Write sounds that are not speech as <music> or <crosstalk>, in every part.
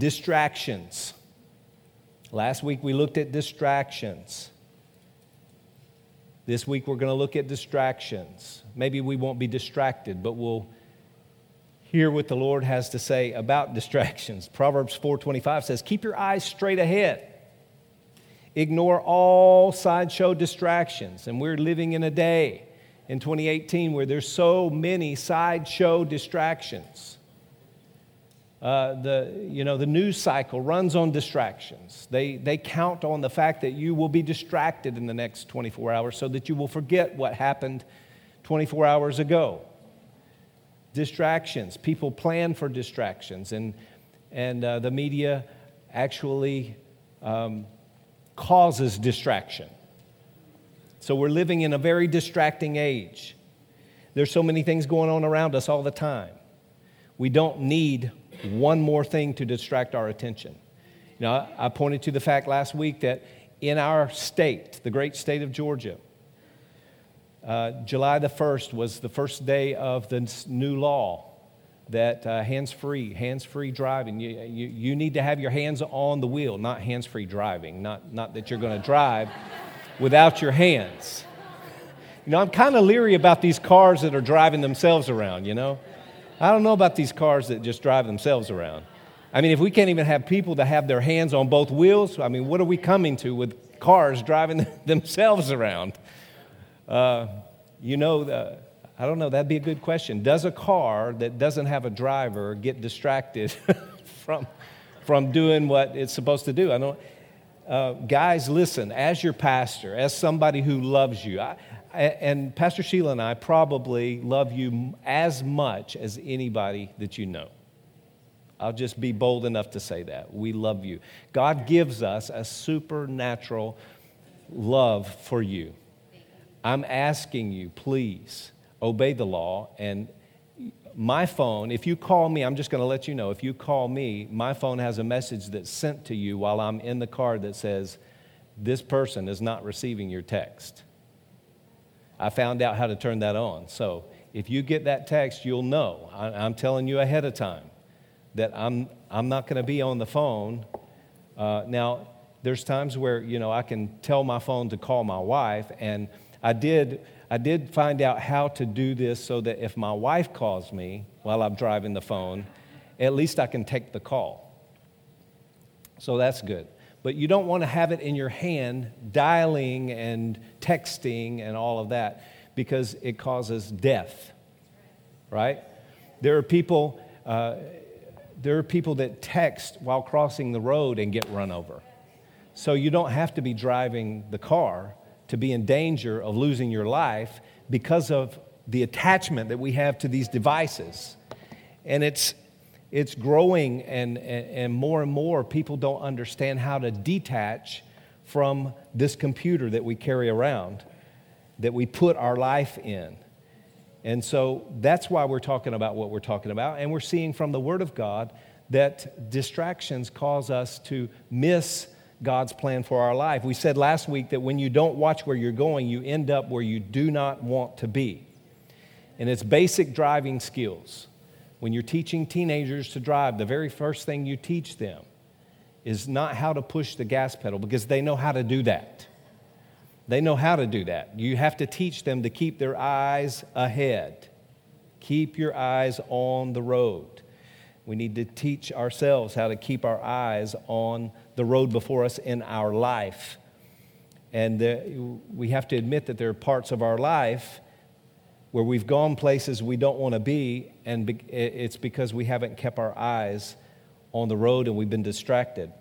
Distractions. Last week we looked at distractions. This week we're going to look at distractions. Maybe we won't be distracted, but we'll hear what the Lord has to say about distractions. <laughs> Proverbs 4:25 says, "Keep your eyes straight ahead. Ignore all sideshow distractions." And we're living in a day in 2018 where there's so many sideshow distractions. Uh, the, you know, the news cycle runs on distractions. They, they count on the fact that you will be distracted in the next 24 hours so that you will forget what happened 24 hours ago. Distractions. People plan for distractions, and, and uh, the media actually um, causes distraction. So we're living in a very distracting age. There's so many things going on around us all the time. We don't need one more thing to distract our attention. You know, I pointed to the fact last week that in our state, the great state of Georgia, uh, July the 1st was the first day of the new law that uh, hands free, hands free driving. You, you, you, need to have your hands on the wheel, not hands free driving, not, not that you're going to drive without your hands. You know, I'm kind of leery about these cars that are driving themselves around, you know? I don't know about these cars that just drive themselves around. I mean, if we can't even have people that have their hands on both wheels, I mean, what are we coming to with cars driving <laughs> themselves around? Uh, you know, the, I don't know, that'd be a good question. Does a car that doesn't have a driver get distracted <laughs> from, from doing what it's supposed to do? I don't. Uh, guys, listen, as your pastor, as somebody who loves you, I, and Pastor Sheila and I probably love you as much as anybody that you know. I'll just be bold enough to say that. We love you. God gives us a supernatural love for you. I'm asking you, please obey the law. And my phone, if you call me, I'm just going to let you know if you call me, my phone has a message that's sent to you while I'm in the car that says, This person is not receiving your text. I found out how to turn that on. So if you get that text, you'll know. I, am telling you ahead of time that I'm, I'm not going to be on the phone. Uh, now, there's times where, you know, I can tell my phone to call my wife, and I did, I did find out how to do this so that if my wife calls me while I'm driving the phone, at least I can take the call. So that's good but you don't want to have it in your hand dialing and texting and all of that because it causes death right? There are people uh, there are people that text while crossing the road and get run over. So you don't have to be driving the car to be in danger of losing your life because of the attachment that we have to these devices. And it's it's growing, and, and, more and more people don't understand how to detach from this computer that we carry around, that we put our life in. And so that's why we're talking about what we're talking about. And we're seeing from the Word of God that distractions cause us to miss God's plan for our life. We said last week that when you don't watch where you're going, you end up where you do not want to be. And it's basic driving skills. When you're teaching teenagers to drive, the very first thing you teach them is not how to push the gas pedal because they know how to do that. They know how to do that. You have to teach them to keep their eyes ahead. Keep your eyes on the road. We need to teach ourselves how to keep our eyes on the road before us in our life. And we have to admit that there are parts of our life where we've gone places we don't want to be, and it's because we haven't kept our eyes on the road and we've been distracted.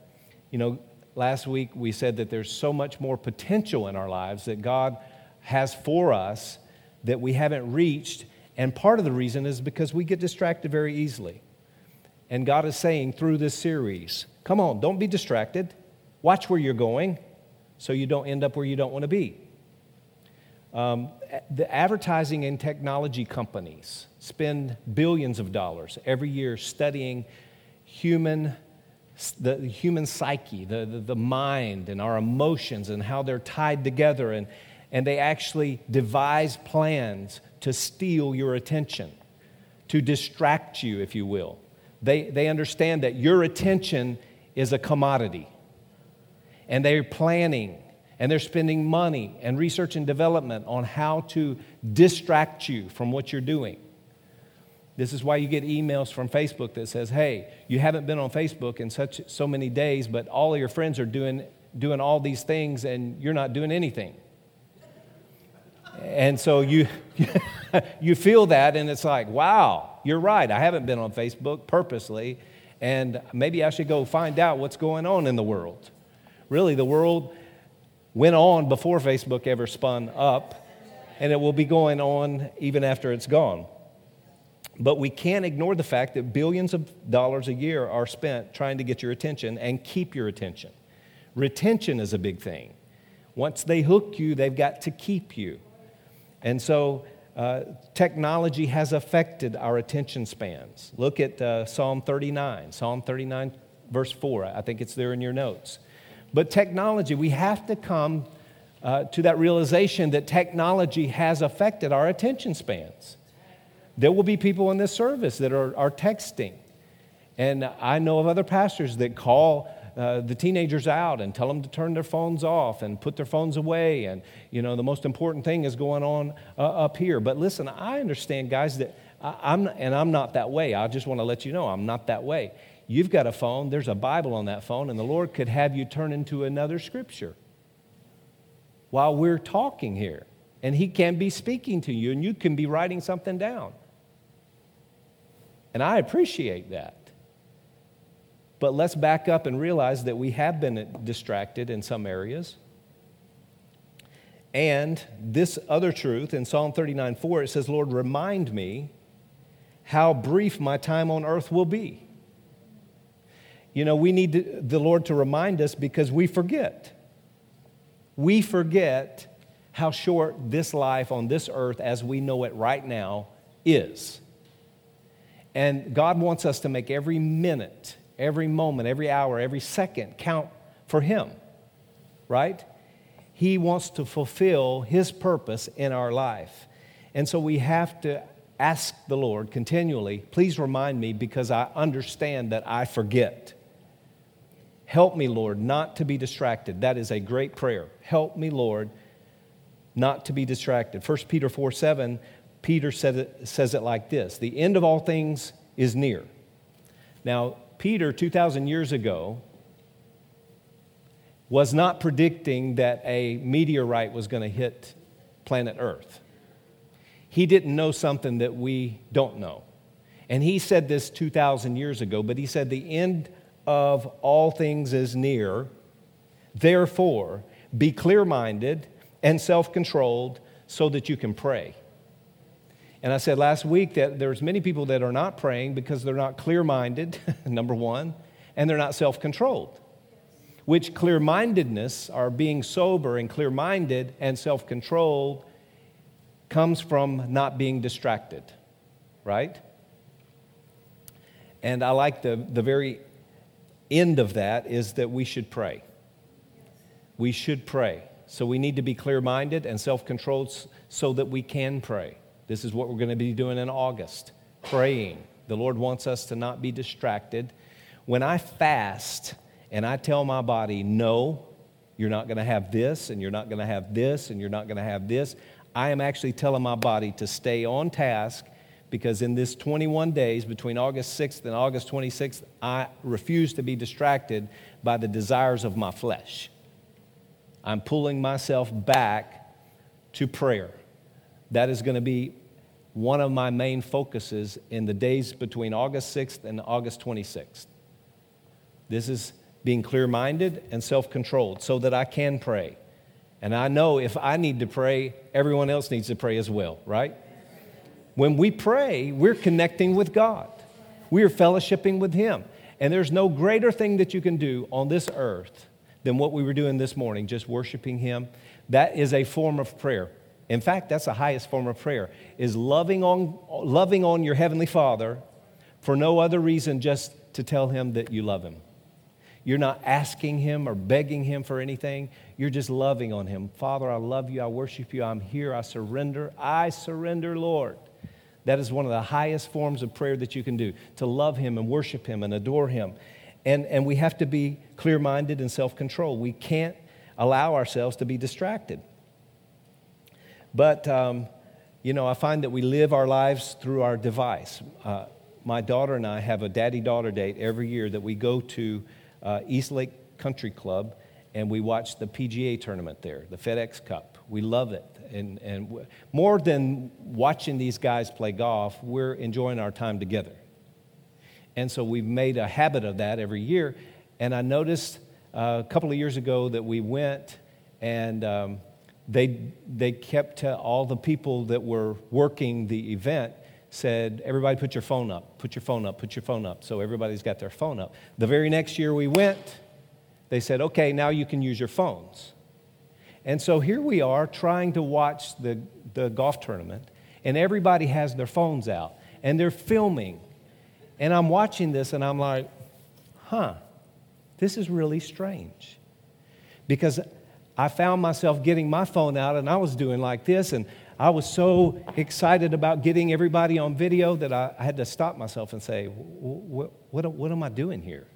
You know, last week we said that there's so much more potential in our lives that God has for us that we haven't reached, and part of the reason is because we get distracted very easily. And God is saying through this series, come on, don't be distracted. Watch where you're going so you don't end up where you don't want to be. Um, the advertising and technology companies spend billions of dollars every year studying human the human psyche the, the, the, mind and our emotions and how they're tied together and, and they actually devise plans to steal your attention to distract you if you will They, they understand that your attention is a commodity. And they're planning and they're spending money and research and development on how to distract you from what you're doing. This is why you get emails from Facebook that says, "Hey, you haven't been on Facebook in such so many days, but all of your friends are doing doing all these things and you're not doing anything." And so you <laughs> you feel that and it's like, "Wow, you're right. I haven't been on Facebook purposely, and maybe I should go find out what's going on in the world." Really, the world went on before Facebook ever spun up, and it will be going on even after it's gone. But we can't ignore the fact that billions of dollars a year are spent trying to get your attention and keep your attention. Retention is a big thing. Once they hook you, they've got to keep you. And so uh, technology has affected our attention spans. Look at uh, Psalm 39, Psalm 39, verse 4. I think it's there in your notes. But technology, we have to come uh, to that realization that technology has affected our attention spans. There will be people in this service that are, are texting. And I know of other pastors that call uh, the teenagers out and tell them to turn their phones off and put their phones away. And, you know, the most important thing is going on uh, up here. But listen, I understand, guys, that I, am and I'm not that way. I just want to let you know I'm not that way. You've got a phone, there's a Bible on that phone, and the Lord could have you turn into another scripture while we're talking here. And He can be speaking to you, and you can be writing something down. And I appreciate that. But let's back up and realize that we have been distracted in some areas. And this other truth in Psalm 39 4, it says, Lord, remind me how brief my time on earth will be. You know, we need the Lord to remind us because we forget. We forget how short this life on this earth as we know it right now is. And God wants us to make every minute, every moment, every hour, every second count for Him, right? He wants to fulfill His purpose in our life. And so we have to ask the Lord continually, please remind me because I understand that I forget. Help me, Lord, not to be distracted. That is a great prayer. Help me, Lord, not to be distracted. 1 Peter 4 7 Peter it, says it like this The end of all things is near. Now, Peter, 2,000 years ago, was not predicting that a meteorite was going to hit planet Earth. He didn't know something that we don't know. And he said this 2,000 years ago, but he said, The end of all things is near. Therefore, be clear minded and self controlled so that you can pray. And I said last week that there's many people that are not praying because they're not clear minded, <laughs> number one, and they're not self controlled. Which clear mindedness, or being sober and clear minded and self controlled, comes from not being distracted, right? And I like the, the very end of that is that we should pray. We should pray. So we need to be clear minded and self controlled so that we can pray. This is what we're going to be doing in August praying. The Lord wants us to not be distracted. When I fast and I tell my body, no, you're not going to have this, and you're not going to have this, and you're not going to have this, I am actually telling my body to stay on task because in this 21 days between August 6th and August 26th, I refuse to be distracted by the desires of my flesh. I'm pulling myself back to prayer. That is going to be one of my main focuses in the days between August 6th and August 26th. This is being clear minded and self controlled so that I can pray. And I know if I need to pray, everyone else needs to pray as well, right? When we pray, we're connecting with God, we are fellowshipping with Him. And there's no greater thing that you can do on this earth than what we were doing this morning, just worshiping Him. That is a form of prayer. In fact, that's the highest form of prayer, is loving on, loving on your Heavenly Father for no other reason just to tell Him that you love Him. You're not asking Him or begging Him for anything. You're just loving on Him. Father, I love you. I worship you. I'm here. I surrender. I surrender, Lord. That is one of the highest forms of prayer that you can do to love Him and worship Him and adore Him. And, and we have to be clear minded and self control. We can't allow ourselves to be distracted. But, um, you know, I find that we live our lives through our device. Uh, my daughter and I have a daddy daughter date every year that we go to uh, East Lake Country Club and we watch the PGA tournament there, the FedEx Cup. We love it. And, and more than watching these guys play golf, we're enjoying our time together. And so we've made a habit of that every year. And I noticed uh, a couple of years ago that we went and um, they, they kept all the people that were working the event said, Everybody put your phone up, put your phone up, put your phone up. So everybody's got their phone up. The very next year we went, they said, Okay, now you can use your phones. And so here we are trying to watch the, the golf tournament, and everybody has their phones out, and they're filming. And I'm watching this, and I'm like, huh, this is really strange. Because I found myself getting my phone out, and I was doing like this, and I was so excited about getting everybody on video that I, I had to stop myself and say, what, what, what am I doing here?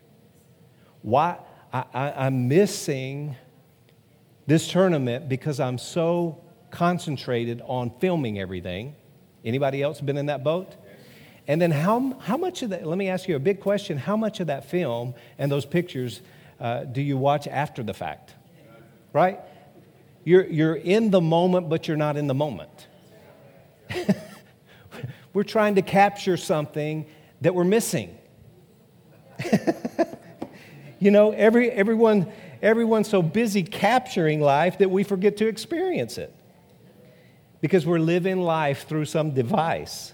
Why? I, I, I'm missing this tournament because I'm so concentrated on filming everything. Anybody else been in that boat? And then how, how much of that, let me ask you a big question. How much of that film and those pictures uh, do you watch after the fact? Right? You're, you're in the moment, but you're not in the moment. <laughs> we're trying to capture something that we're missing. <laughs> you know, every, everyone, everyone's so busy capturing life that we forget to experience it because we're living life through some device.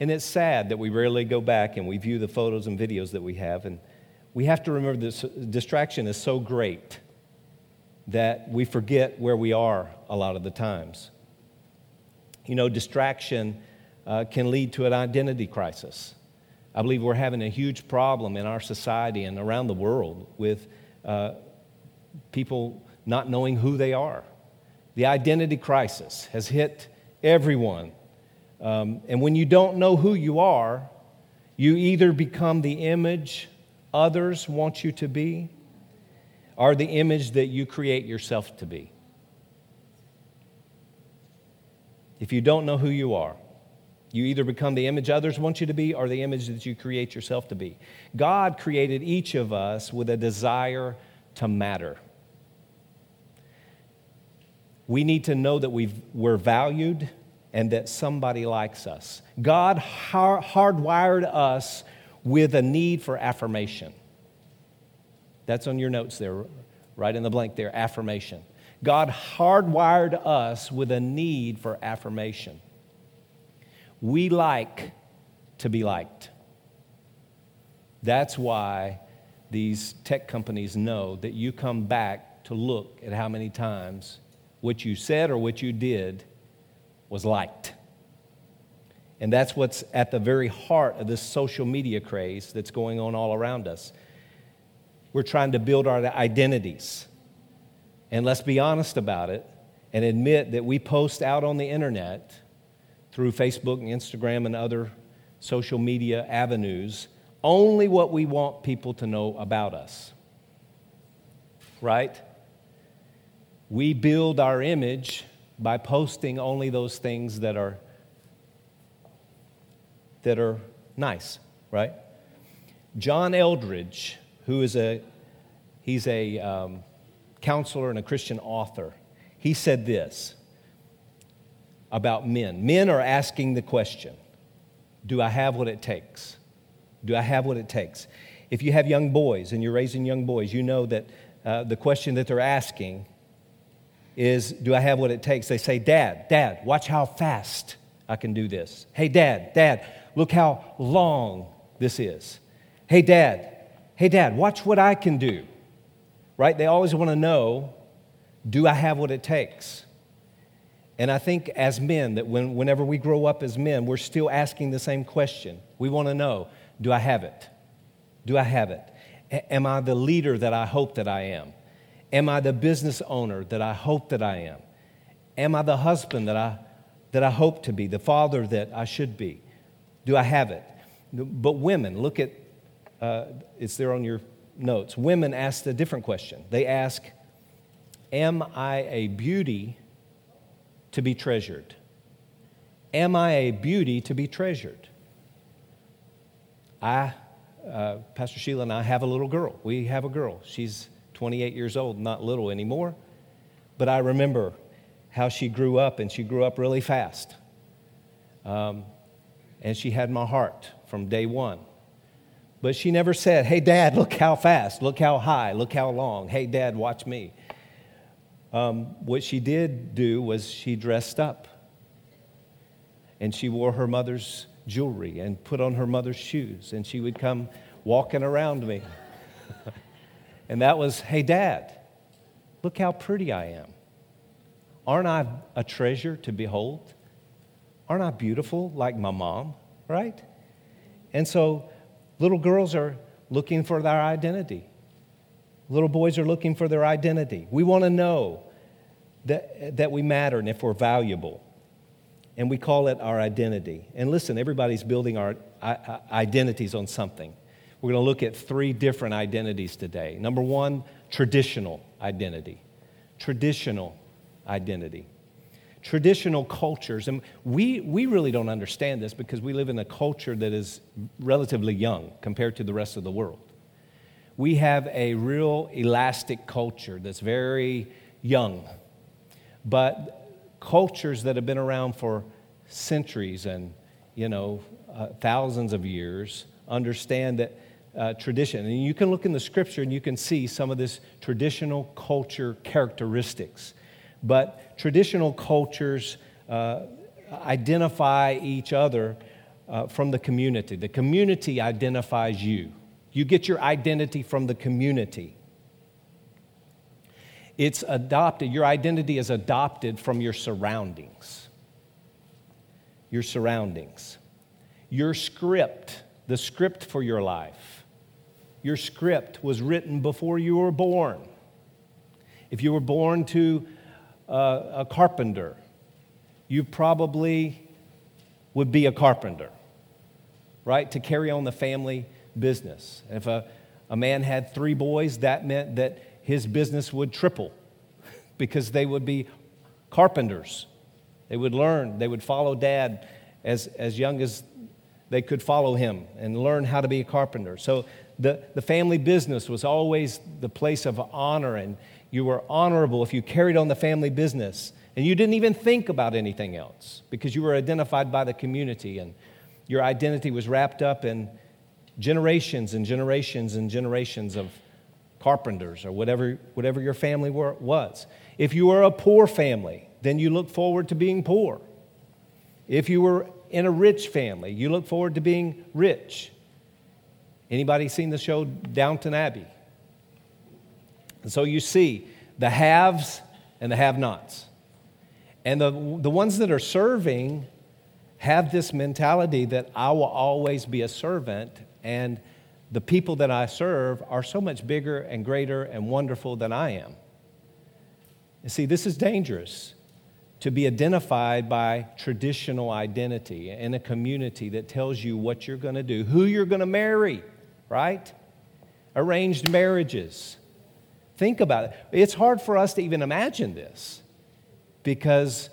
And it's sad that we rarely go back and we view the photos and videos that we have. And we have to remember this distraction is so great that we forget where we are a lot of the times. You know, distraction uh, can lead to an identity crisis. I believe we're having a huge problem in our society and around the world with uh, people not knowing who they are. The identity crisis has hit everyone. Um, and when you don't know who you are, you either become the image others want you to be are the image that you create yourself to be. If you don't know who you are, you either become the image others want you to be or the image that you create yourself to be. God created each of us with a desire to matter. We need to know that we are valued and that somebody likes us. God hardwired us with a need for affirmation. That's on your notes there, right in the blank there affirmation. God hardwired us with a need for affirmation. We like to be liked. That's why these tech companies know that you come back to look at how many times what you said or what you did was liked. And that's what's at the very heart of this social media craze that's going on all around us. We're trying to build our identities. And let's be honest about it and admit that we post out on the internet through Facebook and Instagram and other social media avenues only what we want people to know about us. Right? We build our image by posting only those things that are that are nice, right? John Eldredge who is a he's a um, counselor and a Christian author. He said this about men. Men are asking the question, do I have what it takes? Do I have what it takes? If you have young boys and you're raising young boys, you know that uh, the question that they're asking is, Do I have what it takes? They say, Dad, Dad, watch how fast I can do this. Hey, Dad, Dad, look how long this is. Hey, Dad, Hey, dad, watch what I can do. Right? They always want to know do I have what it takes? And I think as men, that when, whenever we grow up as men, we're still asking the same question. We want to know do I have it? Do I have it? A- am I the leader that I hope that I am? Am I the business owner that I hope that I am? Am I the husband that I that I hope to be, the father that I should be? Do I have it? But women, look at, uh, it's there on your notes. Women ask a different question. They ask, Am I a beauty to be treasured? Am I a beauty to be treasured? I, uh, Pastor Sheila and I have a little girl. We have a girl. She's 28 years old, not little anymore. But I remember how she grew up, and she grew up really fast. Um, and she had my heart from day one. But she never said, Hey, Dad, look how fast, look how high, look how long. Hey, Dad, watch me. Um, what she did do was she dressed up and she wore her mother's jewelry and put on her mother's shoes, and she would come walking around me. <laughs> and that was, Hey, Dad, look how pretty I am. Aren't I a treasure to behold? Aren't I beautiful like my mom, right? And so little girls are looking for their identity. Little boys are looking for their identity. We want to know that, that we matter and if we're valuable. And we call it our identity. And listen, everybody's building our identities on something. We're going to look at three different identities today. Number one, traditional identity. Traditional identity traditional cultures, and we, we really don't understand this because we live in a culture that is relatively young compared to the rest of the world. We have a real elastic culture that's very young, but cultures that have been around for centuries and you know uh, thousands of years understand that uh, tradition. And you can look in the scripture and you can see some of this traditional culture characteristics but traditional cultures uh, identify each other uh, from the community. The community identifies you. You get your identity from the community. It's adopted, your identity is adopted from your surroundings. Your surroundings. Your script, the script for your life. Your script was written before you were born. If you were born to uh, a carpenter, you probably would be a carpenter, right? To carry on the family business. If a, a man had three boys, that meant that his business would triple <laughs> because they would be carpenters. They would learn, they would follow dad as, as young as they could follow him and learn how to be a carpenter. So the, the family business was always the place of honor and, you were honorable if you carried on the family business and you didn't even think about anything else because you were identified by the community and your identity was wrapped up in generations and generations and generations of carpenters or whatever, whatever your family were, was. If you were a poor family, then you look forward to being poor. If you were in a rich family, you look forward to being rich. Anybody seen the show Downton Abbey? And so you see the haves and the have nots. And the, the ones that are serving have this mentality that I will always be a servant, and the people that I serve are so much bigger and greater and wonderful than I am. You see, this is dangerous to be identified by traditional identity in a community that tells you what you're going to do, who you're going to marry, right? Arranged marriages. Think about it. It's hard for us to even imagine this because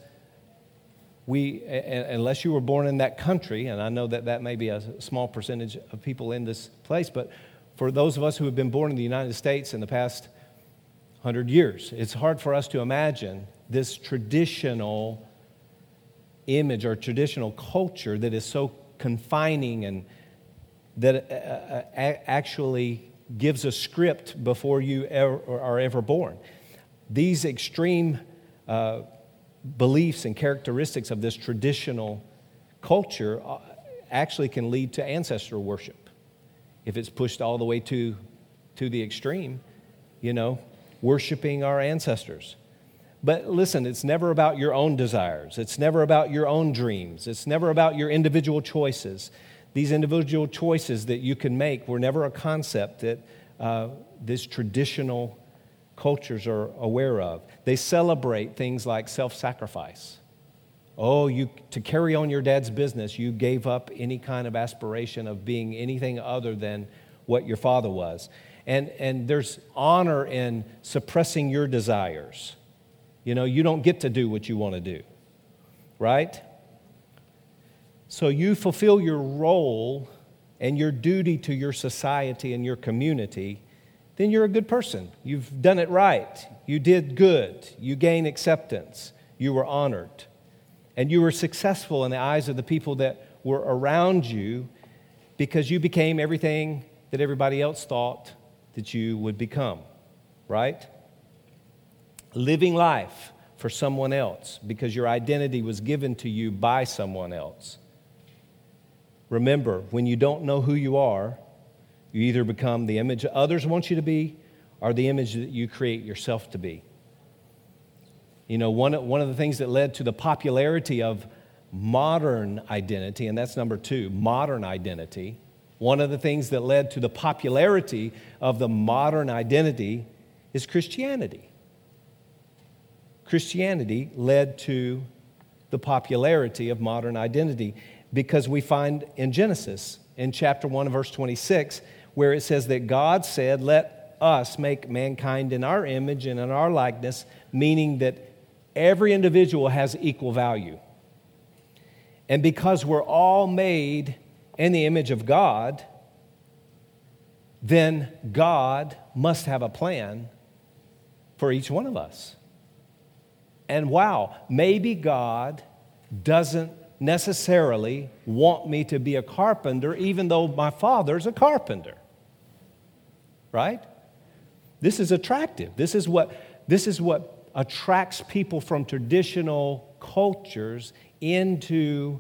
we, unless you were born in that country, and I know that that may be a small percentage of people in this place, but for those of us who have been born in the United States in the past hundred years, it's hard for us to imagine this traditional image or traditional culture that is so confining and that uh, uh, actually gives a script before you ever, are ever born. These extreme uh, beliefs and characteristics of this traditional culture uh, actually can lead to ancestor worship. If it's pushed all the way to, to the extreme, you know, worshiping our ancestors. But listen, it's never about your own desires. It's never about your own dreams. It's never about your individual choices these individual choices that you can make were never a concept that uh, these traditional cultures are aware of. They celebrate things like self sacrifice Oh, you, to carry on your dad's business, you gave up any kind of aspiration of being anything other than what your father was. And, and there's honor in suppressing your desires. You know, you don't get to do what you want to do, right? So you fulfill your role and your duty to your society and your community, then you're a good person. You've done it right. You did good. You gain acceptance. You were honored. And you were successful in the eyes of the people that were around you because you became everything that everybody else thought that you would become, right? Living life for someone else because your identity was given to you by someone else. Remember, when you don't know who you are, you either become the image others want you to be or the image that you create yourself to be. You know, one, one of the things that led to the popularity of modern identity, and that's number two, modern identity. One of the things that led to the popularity of the modern identity is Christianity. Christianity led to the popularity of modern identity because we find in Genesis, in chapter 1, verse 26, where it says that God said, Let us make mankind in our image and in our likeness, meaning that every individual has equal value. And because we're all made in the image of God, then God must have a plan for each one of us. And wow, maybe God doesn't necessarily want me to be a carpenter, even though my father's a carpenter. Right? This is attractive. This is what, this is what attracts people from traditional cultures into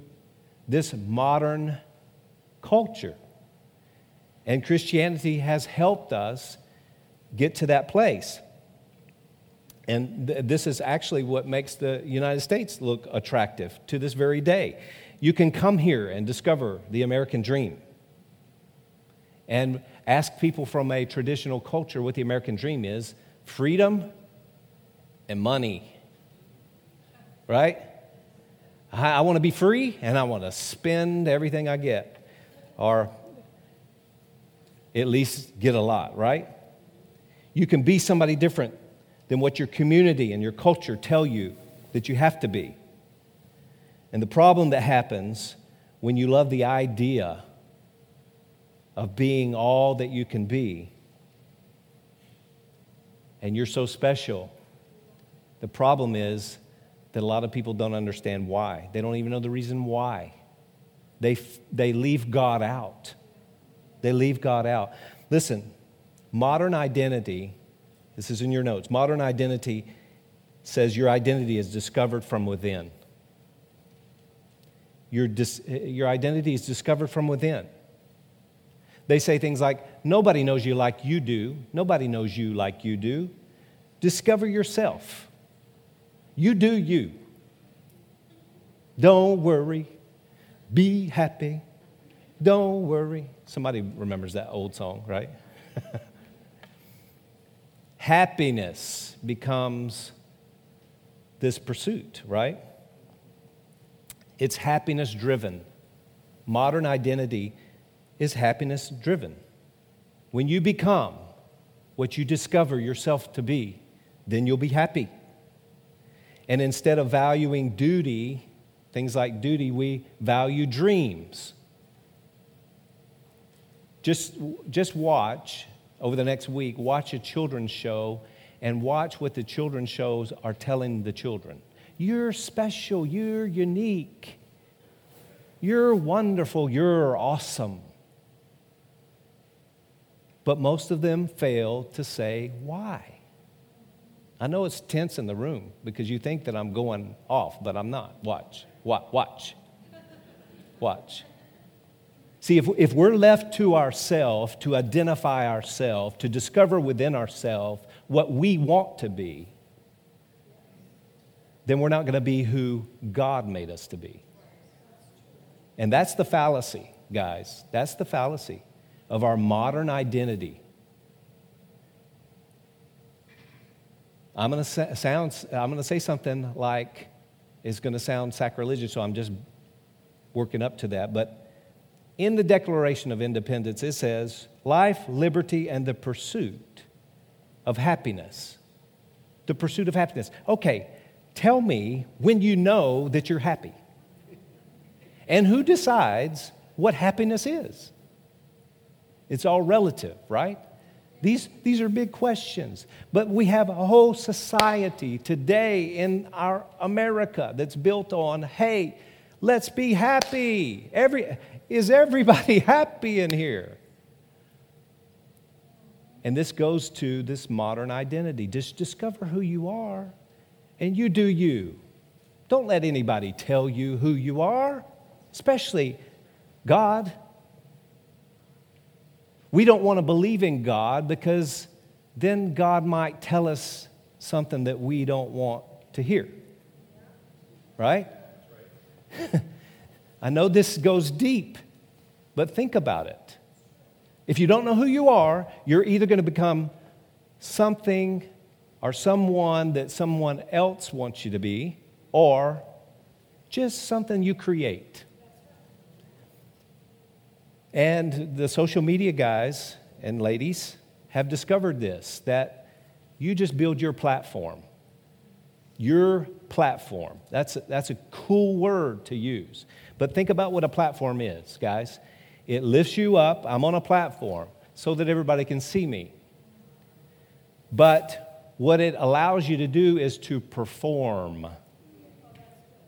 this modern culture. And Christianity has helped us get to that place. And th- this is actually what makes the United States look attractive to this very day. You can come here and discover the American dream and ask people from a traditional culture what the American dream is freedom and money. Right? I, I want to be free and I want to spend everything I get, or at least get a lot, right? You can be somebody different than what your community and your culture tell you that you have to be. And the problem that happens when you love the idea of being all that you can be and you're so special, the problem is that a lot of people don't understand why. They don't even know the reason why. They, they leave God out. They leave God out. Listen, modern identity this is in your notes. Modern identity says your identity is discovered from within. Your, dis- your identity is discovered from within. They say things like, Nobody knows you like you do. Nobody knows you like you do. Discover yourself. You do you. Don't worry. Be happy. Don't worry. Somebody remembers that old song, right? <laughs> happiness becomes this pursuit, right? It's happiness driven. Modern identity is happiness driven. When you become what you discover yourself to be, then you'll be happy. And instead of valuing duty, things like duty, we value dreams. Just, just watch over the next week, watch a children's show and watch what the children's shows are telling the children. You're special, you're unique, you're wonderful, you're awesome. But most of them fail to say why. I know it's tense in the room because you think that I'm going off, but I'm not. Watch, watch, watch, watch. See, if, if we're left to ourselves, to identify ourselves, to discover within ourselves what we want to be, then we're not going to be who God made us to be. And that's the fallacy, guys. That's the fallacy of our modern identity. I'm going to sound I'm going to say something like it's going to sound sacrilegious, so I'm just working up to that. But in the Declaration of Independence, it says life, liberty, and the pursuit of happiness. The pursuit of happiness. Okay, tell me when you know that you're happy. And who decides what happiness is? It's all relative, right? These, these are big questions. But we have a whole society today in our America that's built on hey, let's be happy. Every, is everybody <laughs> happy in here? And this goes to this modern identity. Just discover who you are and you do you. Don't let anybody tell you who you are, especially God. We don't want to believe in God because then God might tell us something that we don't want to hear. Right? <laughs> I know this goes deep, but think about it. If you don't know who you are, you're either going to become something or someone that someone else wants you to be, or just something you create. And the social media guys and ladies have discovered this that you just build your platform. Your platform. That's a, that's a cool word to use. But think about what a platform is, guys. It lifts you up. I'm on a platform so that everybody can see me. But what it allows you to do is to perform.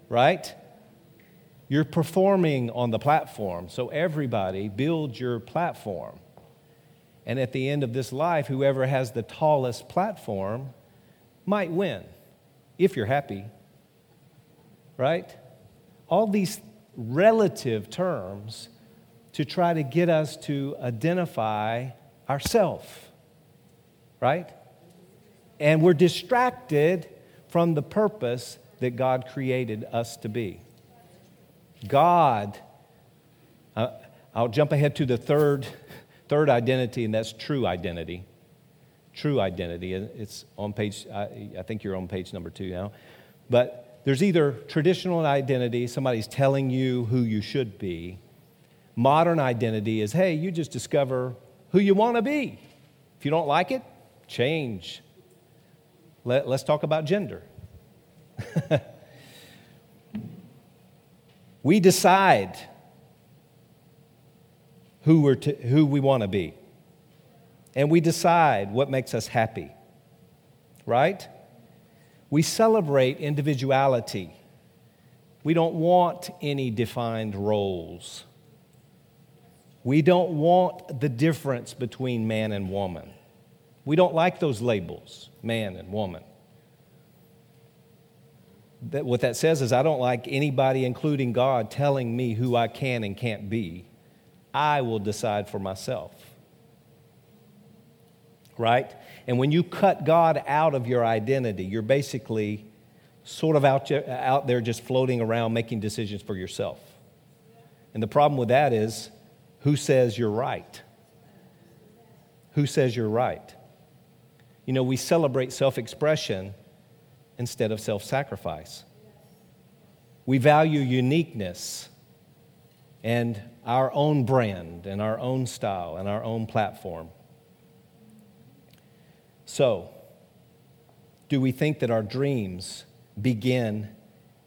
Right? You're performing on the platform. So everybody build your platform. And at the end of this life, whoever has the tallest platform might win if you're happy. Right? All these relative terms to try to get us to identify ourselves. Right? And we're distracted from the purpose that God created us to be. God, uh, I'll jump ahead to the third, third identity, and that's true identity. True identity. It's on page, I, I think you're on page number two now. But there's either traditional identity, somebody's telling you who you should be. Modern identity is, hey, you just discover who you want to be. If you don't like it, change. Let, us talk about gender. <laughs> We decide who, we're to, who we want to be. And we decide what makes us happy. Right? We celebrate individuality. We don't want any defined roles. We don't want the difference between man and woman. We don't like those labels, man and woman that what that says is I don't like anybody, including God, telling me who I can and can't be. I will decide for myself. Right? And when you cut God out of your identity, you're basically sort of out, out there just floating around making decisions for yourself. And the problem with that is who says you're right? Who says you're right? You know, we celebrate self expression instead of self sacrifice. We value uniqueness and our own brand and our own style and our own platform. So, do we think that our dreams begin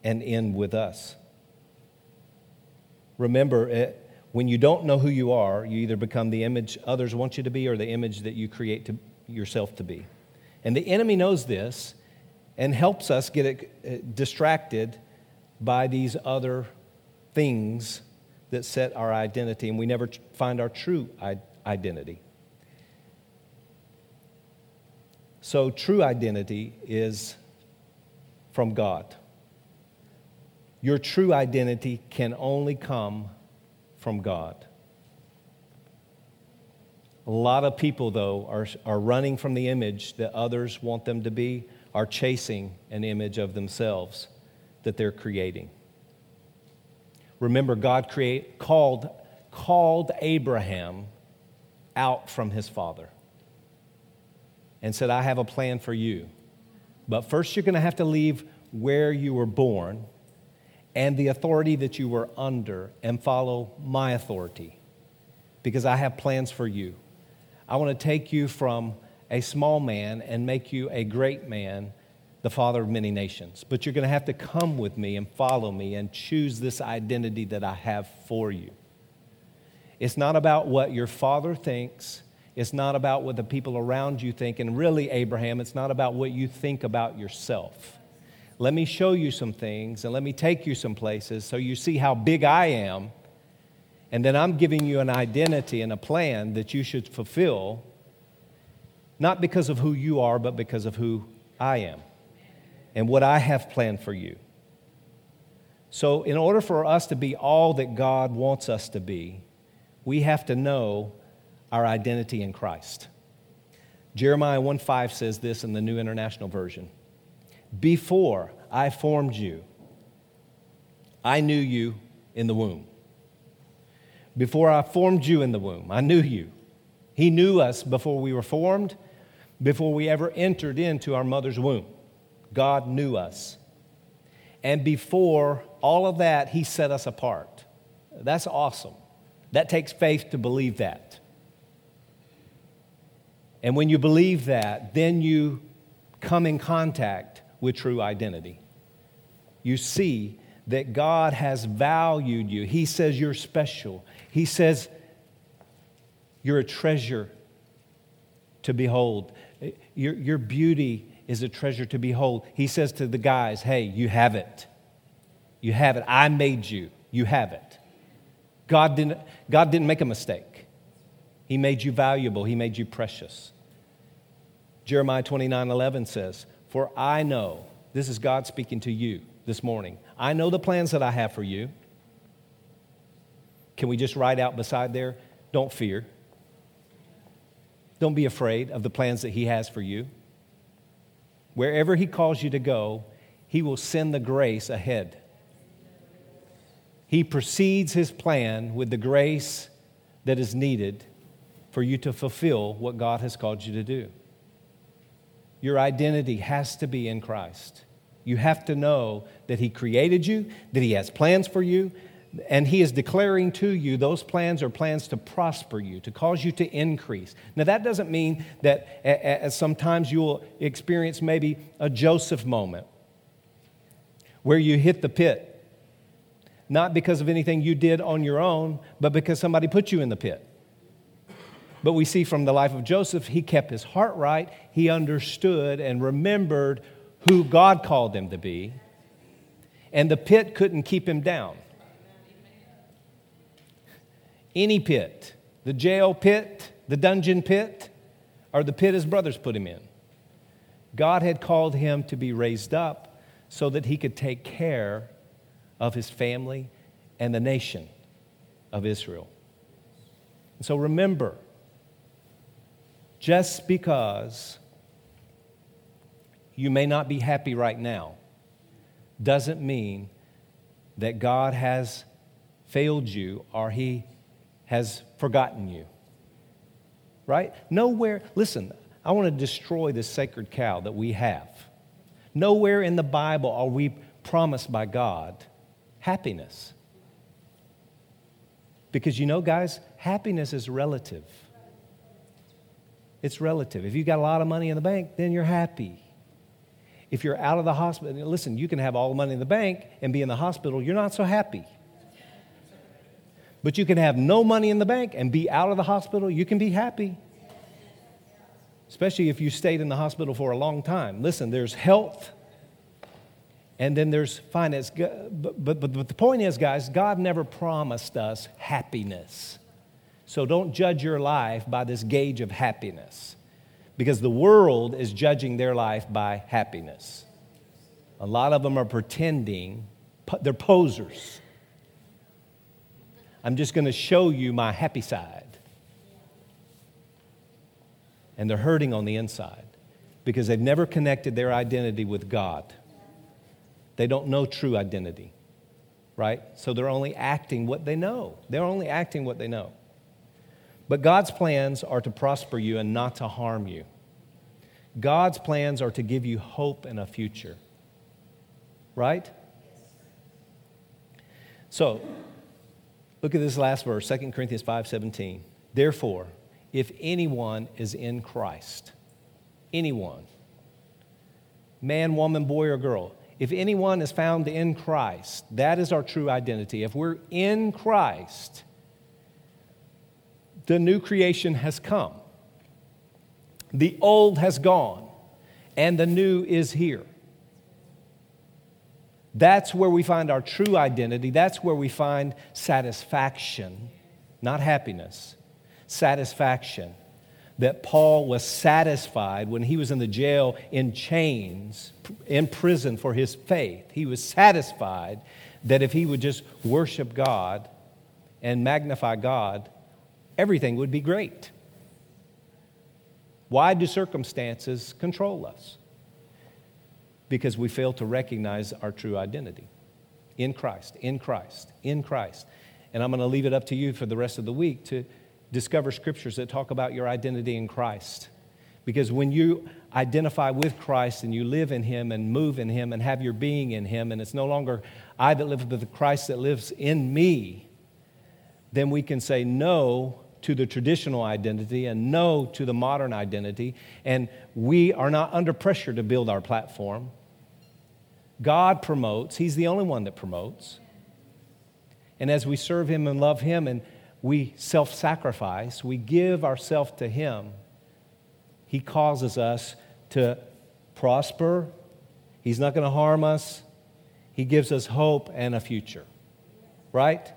and end with us? Remember, it, when you don't know who you are, you either become the image others want you to be or the image that you create to yourself to be. And the enemy knows this, and helps us get uh, distracted by these other things that set our identity, and we never find our true identity. So, true identity is from God. Your true identity can only come from God. A lot of people, though, are, are running from the image that others want them to be are chasing an image of themselves that they're creating. Remember, God create, called, called Abraham out from his father and said, I have a plan for you. But first, you're going to have to leave where you were born and the authority that you were under and follow my authority because I have plans for you. I want to take you from a small man and make you a great man, the father of many nations. But you're going to have to come with me and follow me and choose this identity that I have for you. It's not about what your father thinks. It's not about what the people around you think. And really, Abraham, it's not about what you think about yourself. Let me show you some things and let me take you some places so you see how big I am. And then I'm giving you an identity and a plan that you should fulfill, not because of who you are, but because of who I am and what I have planned for you. So, in order for us to be all that God wants us to be, we have to know our identity in Christ. Jeremiah 1 5 says this in the New International Version Before I formed you, I knew you in the womb. Before I formed you in the womb, I knew you. He knew us before we were formed, before we ever entered into our mother's womb. God knew us. And before all of that, He set us apart. That's awesome. That takes faith to believe that. And when you believe that, then you come in contact with true identity. You see that God has valued you. He says you're special. He says you're a treasure to behold. Your, your beauty is a treasure to behold. He says to the guys, hey, you have it. You have it. I made you. You have it. God didn't, God didn't make a mistake. He made you valuable, He made you precious. Jeremiah 29 11 says, For I know, this is God speaking to you this morning, I know the plans that I have for you. Can we just write out beside there? Don't fear. Don't be afraid of the plans that He has for you. Wherever He calls you to go, He will send the grace ahead. He precedes his plan with the grace that is needed for you to fulfill what God has called you to do. Your identity has to be in Christ. You have to know that He created you, that He has plans for you, and He is declaring to you those plans are plans to prosper you, to cause you to increase. Now, that doesn't mean that sometimes you will experience maybe a Joseph moment where you hit the pit not because of anything you did on your own, but because somebody put you in the pit. But we see from the life of Joseph, he kept his heart right. He understood and remembered who God called him to be. And the pit couldn't keep him down. Any pit, the jail pit, the dungeon pit, or the pit his brothers put him in. God had called him to be raised up so that he could take care of his family and the nation of Israel. And so remember, just because you may not be happy right now doesn't mean that God has failed you or he has forgotten you. Right? Nowhere, listen, I want to destroy this sacred cow that we have. Nowhere in the Bible are we promised by God happiness. Because you know, guys, happiness is relative. It's relative. If you've got a lot of money in the bank, then you're happy. If you're out of the hospital, listen, you can have all the money in the bank and be in the hospital, you're not so happy. But you can have no money in the bank and be out of the hospital, you can be happy. Especially if you stayed in the hospital for a long time. Listen, there's health and then there's finance. But, but, but the point is, guys, God never promised us happiness. So don't judge your life by this gauge of happiness because the world is judging their life by happiness. A lot of them are pretending, they're posers. I'm just going to show you my happy side. And they're hurting on the inside because they've never connected their identity with God. They don't know true identity, right? So they're only acting what they know. They're only acting what they know. But God's plans are to prosper you and not to harm you. God's plans are to give you hope and a future, right? So, look at this last verse, 2 Corinthians 5:17. Therefore, if anyone is in Christ, anyone, man, woman, boy, or girl, if anyone is found in Christ, that is our true identity. If we're in Christ, the new creation has come. The old has gone, and the new is here. That's where we find our true identity. That's where we find satisfaction, not happiness, satisfaction. That Paul was satisfied when he was in the jail in chains, in prison for his faith. He was satisfied that if he would just worship God and magnify God, everything would be great. Why do circumstances control us? because we fail to recognize our true identity in Christ, in Christ, in Christ. And I'm going to leave it up to you for the rest of the week to discover scriptures that talk about your identity in Christ. Because when you identify with Christ and you live in Him and move in Him and have your being in Him, and it's no longer I that live, but the Christ that lives in me, then we can say no to the traditional identity and no to the modern identity. And we are not under pressure to build our platform. God promotes, He's the only one that promotes. And as we serve Him and love Him and we self sacrifice, we give ourselves to Him, He causes us to prosper. He's not going to harm us. He gives us hope and a future, right?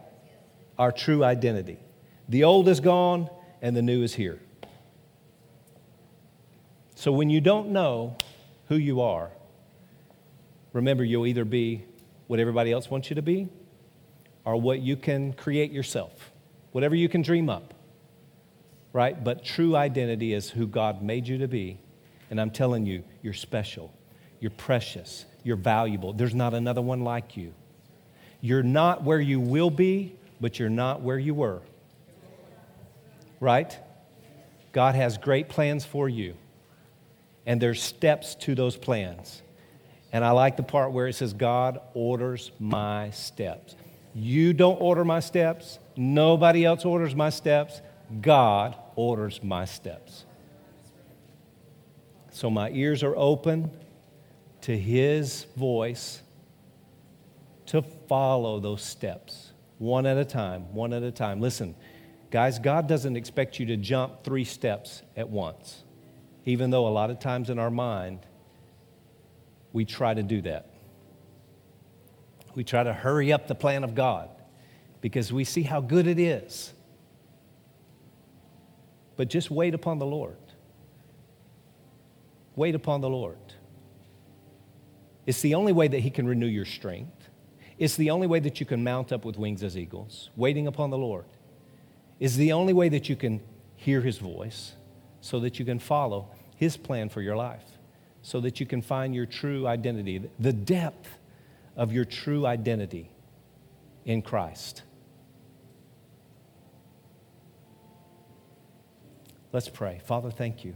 Our true identity. The old is gone and the new is here. So when you don't know who you are, remember you'll either be what everybody else wants you to be or what you can create yourself, whatever you can dream up. Right? But true identity is who God made you to be. And I'm telling you, you're special, you're precious, you're valuable. There's not another one like you. You're not where you will be, but you're not where you were right? God has great plans for you, and there's steps to those plans. And I like the part where it says, God orders my steps. You don't order my steps, nobody else orders my steps. God orders my steps. So my ears are open to His voice to follow those steps one at a time, one at a time. Listen, Guys, God doesn't expect you to jump three steps at once, even though a lot of times in our mind, we try to do that. We try to hurry up the plan of God because we see how good it is. But just wait upon the Lord. Wait upon the Lord. It's the only way that He can renew your strength. It's the only way that you can mount up with wings as eagles, waiting upon the Lord is the only way that you can hear his voice so that you can follow his plan for your life, so that you can find your true identity, the depth of your true identity in Christ. Let's pray. Father, thank you.